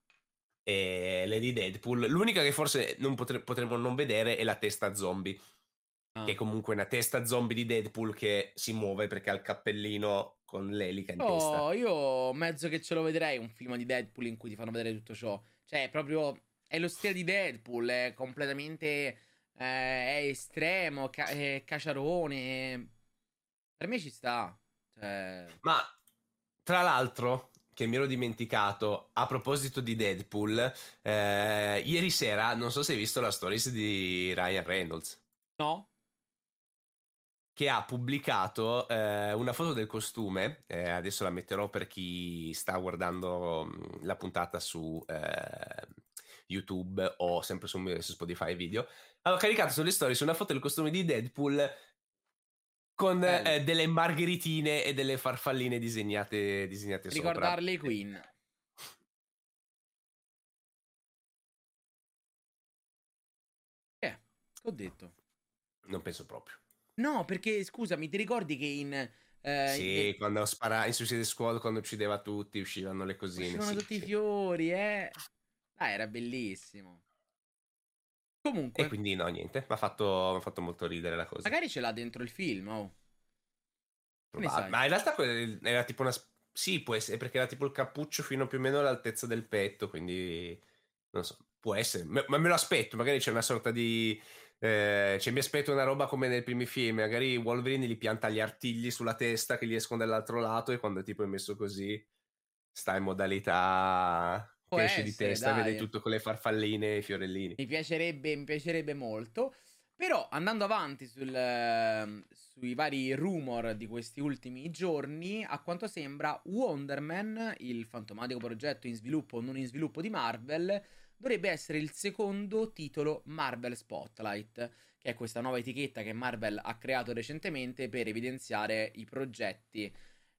E Lady Deadpool, l'unica che forse non potre- potremmo non vedere è la testa zombie Ah. Che è comunque una testa zombie di Deadpool che si muove perché ha il cappellino con l'elica in oh, testa.
Oh, io mezzo che ce lo vedrei un film di Deadpool in cui ti fanno vedere tutto ciò. Cioè, proprio. È lo stile di Deadpool, è completamente. Eh, è estremo, ca- è caciarone. Per me ci sta. Cioè...
Ma tra l'altro, che mi ero dimenticato a proposito di Deadpool, eh, ieri sera non so se hai visto la stories di Ryan Reynolds.
No.
Che ha pubblicato eh, una foto del costume, eh, adesso la metterò per chi sta guardando mm, la puntata su eh, YouTube o sempre su, su Spotify video. Avevo caricato sulle stories una foto del costume di Deadpool con eh, delle margheritine e delle farfalline disegnate, disegnate
sopra. Ricordarle Queen. Eh, ho detto.
Non penso proprio.
No, perché scusami, ti ricordi che in...
Eh, sì, in... quando spara in Suicide Squad, quando uccideva tutti, uscivano le cosine.
Uscivano
sì,
tutti
sì.
i fiori, eh. Ah, era bellissimo. Comunque.
E quindi no, niente, mi ha fatto, fatto, molto ridere la cosa.
Magari ce l'ha dentro il film, oh.
Ma in realtà era tipo una... Sì, può essere, perché era tipo il cappuccio fino più o meno all'altezza del petto, quindi... Non so, può essere. Ma me lo aspetto, magari c'è una sorta di... Eh, cioè, mi aspetto una roba come nei primi film. Magari Wolverine gli pianta gli artigli sulla testa che gli escono dall'altro lato e quando tipo è messo così sta in modalità Può esce di testa, dai. vede tutto con le farfalline e i fiorellini.
Mi piacerebbe, mi piacerebbe molto. Però andando avanti sul, uh, sui vari rumor di questi ultimi giorni, a quanto sembra Wonder Man, il fantomatico progetto in sviluppo o non in sviluppo di Marvel, dovrebbe essere il secondo titolo Marvel Spotlight, che è questa nuova etichetta che Marvel ha creato recentemente per evidenziare i progetti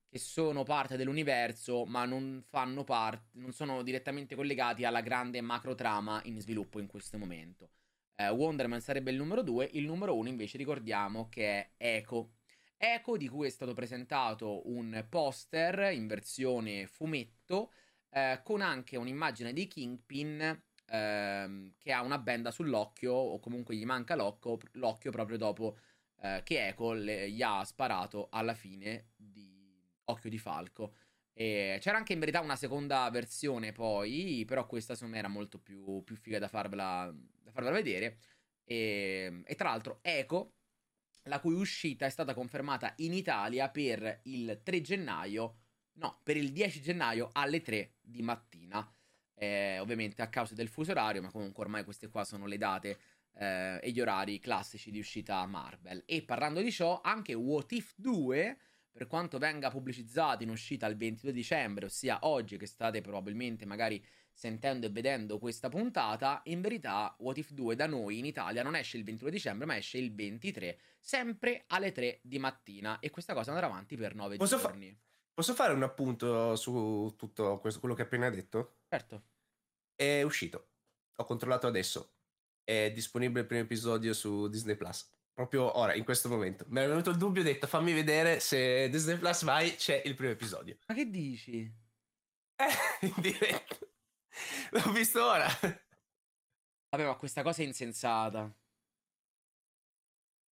che sono parte dell'universo, ma non fanno parte, non sono direttamente collegati alla grande macro trama in sviluppo in questo momento. Eh, Wonderman sarebbe il numero 2, il numero 1 invece ricordiamo che è Echo. Echo di cui è stato presentato un poster in versione fumetto eh, con anche un'immagine di Kingpin ehm, che ha una benda sull'occhio o comunque gli manca l'occhio, l'occhio proprio dopo eh, che Echo le, gli ha sparato alla fine di Occhio di Falco. E c'era anche in verità una seconda versione poi, però questa secondo me era molto più, più figa da farvela, da farvela vedere. E, e, tra l'altro Eco, la cui uscita è stata confermata in Italia per il 3 gennaio, no, per il 10 gennaio alle 3 di mattina. Eh, ovviamente a causa del fuso orario, ma comunque ormai queste qua sono le date eh, e gli orari classici di uscita Marvel. E parlando di ciò, anche What If 2 per quanto venga pubblicizzato in uscita il 22 dicembre, ossia oggi che state probabilmente magari sentendo e vedendo questa puntata, in verità What If 2 da noi in Italia non esce il 22 dicembre, ma esce il 23, sempre alle 3 di mattina e questa cosa andrà avanti per 9
posso
giorni.
Fa- posso fare un appunto su tutto questo, quello che hai appena detto?
Certo.
È uscito. Ho controllato adesso. È disponibile il primo episodio su Disney Plus proprio ora, in questo momento. Mi è venuto il dubbio, ho detto fammi vedere se Disney Plus vai, c'è il primo episodio.
Ma che dici?
Eh, in diretta. L'ho visto ora.
Vabbè, ma questa cosa è insensata.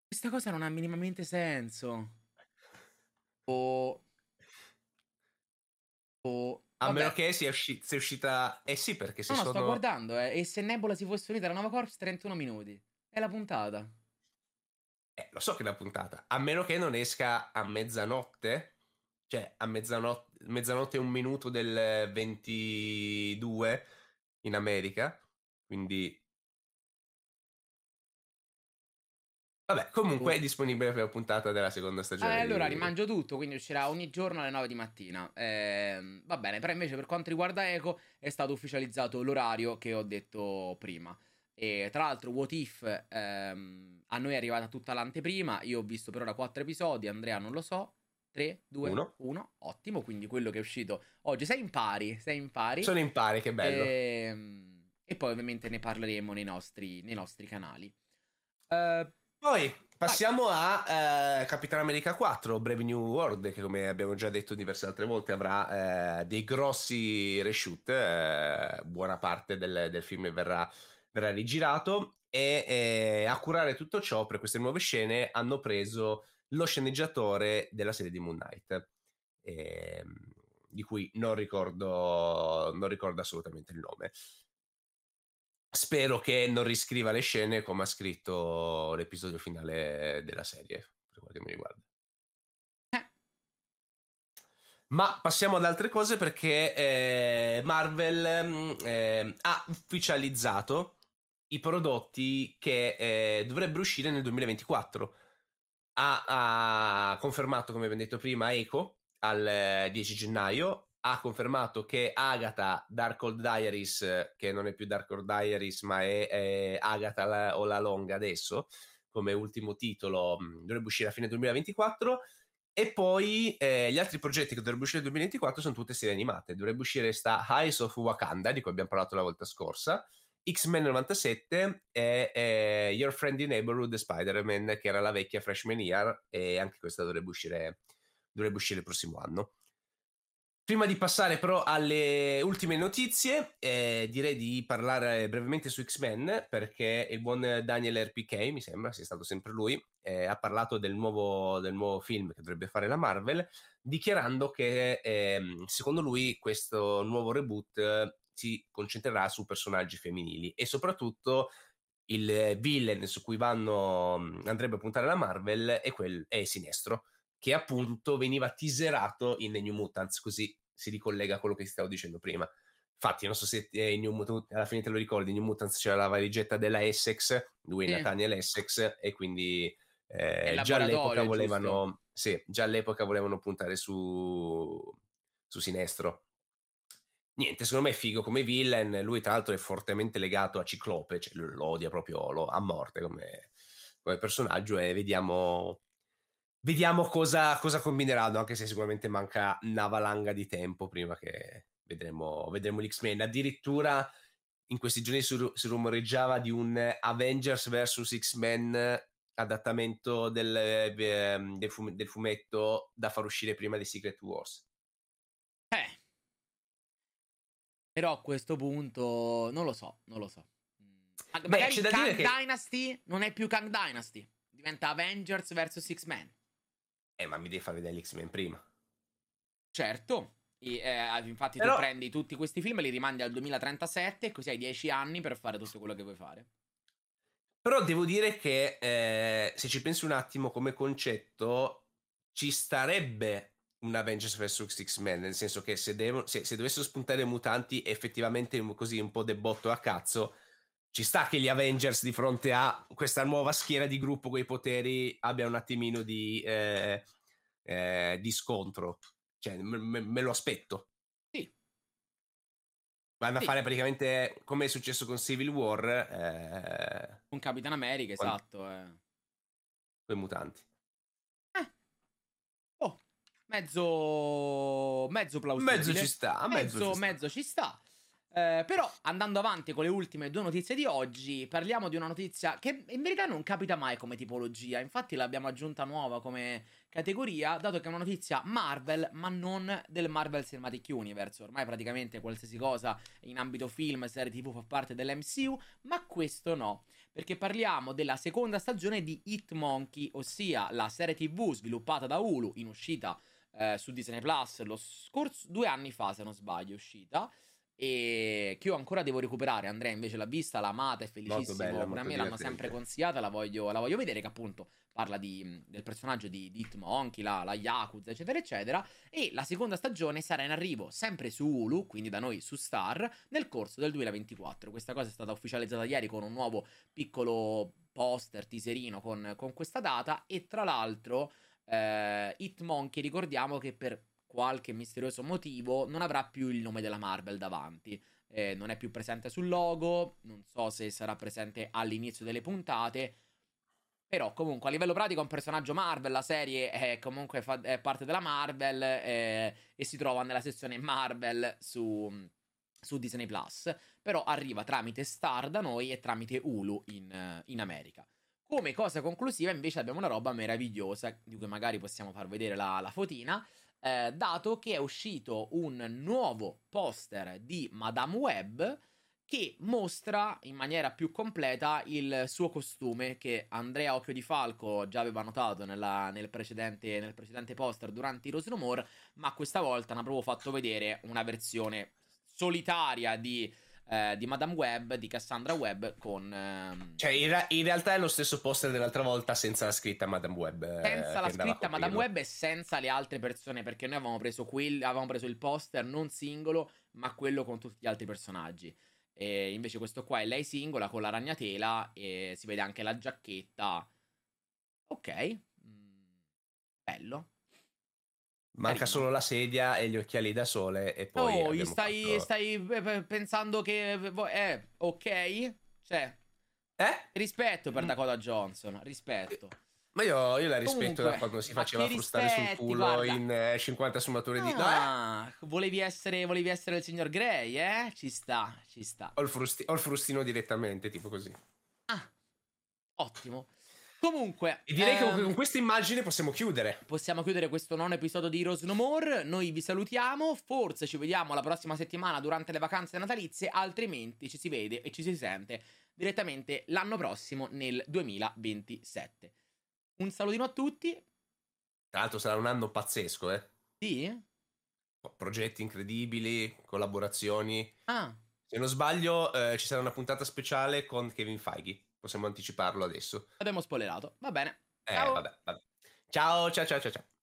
Questa cosa non ha minimamente senso. O... O...
A meno che sia, usci- sia, uscita... Eh sì, perché se
no,
no,
sono... sto guardando, eh. E se Nebula si fosse unita alla nuova Corps, 31 minuti. È la puntata.
Eh, lo so che è una puntata, a meno che non esca a mezzanotte, cioè a mezzanotte, mezzanotte e un minuto del 22 in America, quindi... Vabbè, comunque è disponibile per la puntata della seconda stagione.
Eh, allora rimangio tutto, quindi uscirà ogni giorno alle 9 di mattina. Eh, va bene, però invece per quanto riguarda Eco è stato ufficializzato l'orario che ho detto prima. E tra l'altro, What If ehm, a noi è arrivata tutta l'anteprima. Io ho visto per ora quattro episodi. Andrea non lo so. 3, 2, 1. Ottimo. Quindi quello che è uscito oggi. Sei in pari. Sei in pari.
Sono in pari, che bello.
E, ehm, e poi, ovviamente, ne parleremo nei nostri, nei nostri canali. Uh,
poi passiamo vai. a uh, Capitan America 4, Brave New World, che come abbiamo già detto diverse altre volte avrà uh, dei grossi reshoot. buona parte del, del film verrà verrà rigirato e eh, a curare tutto ciò per queste nuove scene hanno preso lo sceneggiatore della serie di Moon Knight, eh, di cui non ricordo, non ricordo assolutamente il nome. Spero che non riscriva le scene come ha scritto l'episodio finale della serie, per quel che mi riguarda. Ma passiamo ad altre cose perché eh, Marvel mm, eh, ha ufficializzato i prodotti che eh, dovrebbero uscire nel 2024. Ha, ha, confermato, come abbiamo detto prima, Echo al 10 eh, gennaio. Ha confermato che Agatha Darkhold Diaries, che non è più Darkhold Diaries, ma è, è Agatha la, o la Longa adesso, come ultimo titolo, mm, dovrebbe uscire a fine 2024 e poi eh, gli altri progetti che dovrebbero uscire nel 2024 sono tutte serie animate. Dovrebbe uscire sta Eyes of Wakanda, di cui abbiamo parlato la volta scorsa, X-Men 97 e, e Your Friendly Neighborhood Spider-Man, che era la vecchia freshman year, e anche questa dovrebbe uscire, dovrebbe uscire il prossimo anno. Prima di passare però alle ultime notizie, eh, direi di parlare brevemente su X-Men perché il buon Daniel RPK, mi sembra sia stato sempre lui, eh, ha parlato del nuovo, del nuovo, film che dovrebbe fare la Marvel, dichiarando che eh, secondo lui questo nuovo reboot si concentrerà su personaggi femminili e soprattutto il villain su cui vanno, andrebbe a puntare la Marvel è, quel, è Sinestro che appunto veniva teaserato in New Mutants, così si ricollega a quello che stavo dicendo prima. Infatti, non so se New Mutants, alla fine te lo ricordi, in New Mutants c'era la valigetta della Essex, lui sì. Nathaniel Essex, e quindi eh, già all'epoca volevano, sì, già all'epoca volevano puntare su, su Sinestro. Niente, secondo me è figo come villain, lui tra l'altro è fortemente legato a Ciclope, cioè lo odia proprio lo, a morte come, come personaggio e vediamo Vediamo cosa, cosa, combineranno, anche se sicuramente manca una valanga di tempo prima che vedremo, vedremo l'X-Men. Addirittura in questi giorni si, si rumoreggiava di un Avengers vs X-Men adattamento del, ehm, del, fumetto da far uscire prima di Secret Wars.
Eh. Però a questo punto non lo so, non lo so. Beh, Magari Kang Dynasty che... non è più Kang Dynasty, diventa Avengers vs X-Men.
Eh, ma mi devi far vedere l'X-Men prima.
Certo. E, eh, infatti Però... tu prendi tutti questi film, li rimandi al 2037, così hai 10 anni per fare tutto quello che vuoi fare.
Però devo dire che eh, se ci pensi un attimo come concetto, ci starebbe un Avengers vs X-Men, nel senso che se, devo, se, se dovessero spuntare mutanti effettivamente così un po' debotto a cazzo, ci sta che gli Avengers di fronte a questa nuova schiera di gruppo con i poteri abbia un attimino di, eh, eh, di scontro. Cioè, me, me, lo aspetto.
Sì.
Vanno sì. a fare praticamente come è successo con Civil War. Eh,
con Capitan America, quando... esatto. Eh.
Con i mutanti.
Mezzo, mezzo plausibile.
Mezzo ci sta.
Mezzo, mezzo, ci sta. Mezzo ci sta. Eh, però andando avanti con le ultime due notizie di oggi, parliamo di una notizia che in verità non capita mai come tipologia, infatti l'abbiamo aggiunta nuova come categoria, dato che è una notizia Marvel, ma non del Marvel Cinematic Universe. Ormai praticamente qualsiasi cosa in ambito film, serie TV fa parte dell'MCU, ma questo no, perché parliamo della seconda stagione di Hitmonkey, ossia la serie TV sviluppata da Hulu in uscita eh, su Disney Plus lo scorso due anni fa, se non sbaglio, è uscita e che io ancora devo recuperare. Andrea invece l'ha vista, l'ha amata, è felicissimo. Bella, me l'hanno sempre consigliata, la voglio, la voglio, vedere che appunto parla di, del personaggio di, di Hitmonkey, la, la Yakuza, eccetera, eccetera. E la seconda stagione sarà in arrivo sempre su Hulu, quindi da noi su Star, nel corso del 2024. Questa cosa è stata ufficializzata ieri con un nuovo piccolo poster, teaserino con, con questa data e tra l'altro eh, Hitmonkey ricordiamo che per qualche misterioso motivo non avrà più il nome della Marvel davanti. Eh, non è più presente sul logo, non so se sarà presente all'inizio delle puntate. Però comunque a livello pratico è un personaggio Marvel, la serie è comunque fa- è parte della Marvel eh, e si trova nella sezione Marvel su, su, Disney Plus. Però arriva tramite Star da noi e tramite Hulu in, in America. Come cosa conclusiva invece abbiamo una roba meravigliosa di cui magari possiamo far vedere la, la fotina. Eh, dato che è uscito un nuovo poster di Madame Web che mostra in maniera più completa il suo costume che Andrea Occhio di Falco già aveva notato nella, nel, precedente, nel, precedente, poster durante i Rose No ma questa volta hanno proprio fatto vedere una versione solitaria di eh, di Madame Web, di Cassandra Web con... ehm,
Cioè, in, ra- in realtà è lo stesso poster dell'altra volta senza la scritta Madame Web. eh,
senza
che
la scritta Madame. Web e senza le altre persone, perché noi avevamo preso, quelli, avevamo preso il poster non singolo, ma quello con tutti gli altri personaggi. E invece questo qua è lei singola con la ragnatela e si vede anche la giacchetta. Ok, mm, bello.
Manca
Carino.
solo la sedia e gli occhiali da sole e poi
oh, stai,
fatto-
stai eh, pe- pensando che... Eh, ok? Cioè,
Eh?
rispetto per
Mm.
Dakota Johnson, rispetto.
Ma io, io la rispetto
Comunque,
da quando si faceva frustare sul culo
guarda.
in eh, 50 sfumature di... No, eh?
Ah, volevi essere, volevi essere il signor Grey, eh? Ci sta, ci sta.
Ho il, frusti- ho il frustino direttamente, tipo così.
Ah, ottimo. Comunque,
E direi che
ehm,
con questa immagine possiamo chiudere.
possiamo chiudere questo nono episodio di Heroes No More. Noi vi salutiamo. Forse ci vediamo la prossima settimana durante le vacanze natalizie. Altrimenti ci si vede e ci si sente direttamente l'anno prossimo nel 2027. Un salutino a tutti.
Tra l'altro sarà un anno pazzesco, eh.
Sì?
Progetti incredibili, collaborazioni.
Ah,
Se non sbaglio, eh, ci sarà una puntata speciale con Kevin Feige. Possiamo anticiparlo adesso.
abbiamo spoilerato. Va bene.
Eh,
Ciao.
vabbè, vabbè. Ciao, ciao, ciao, ciao, ciao.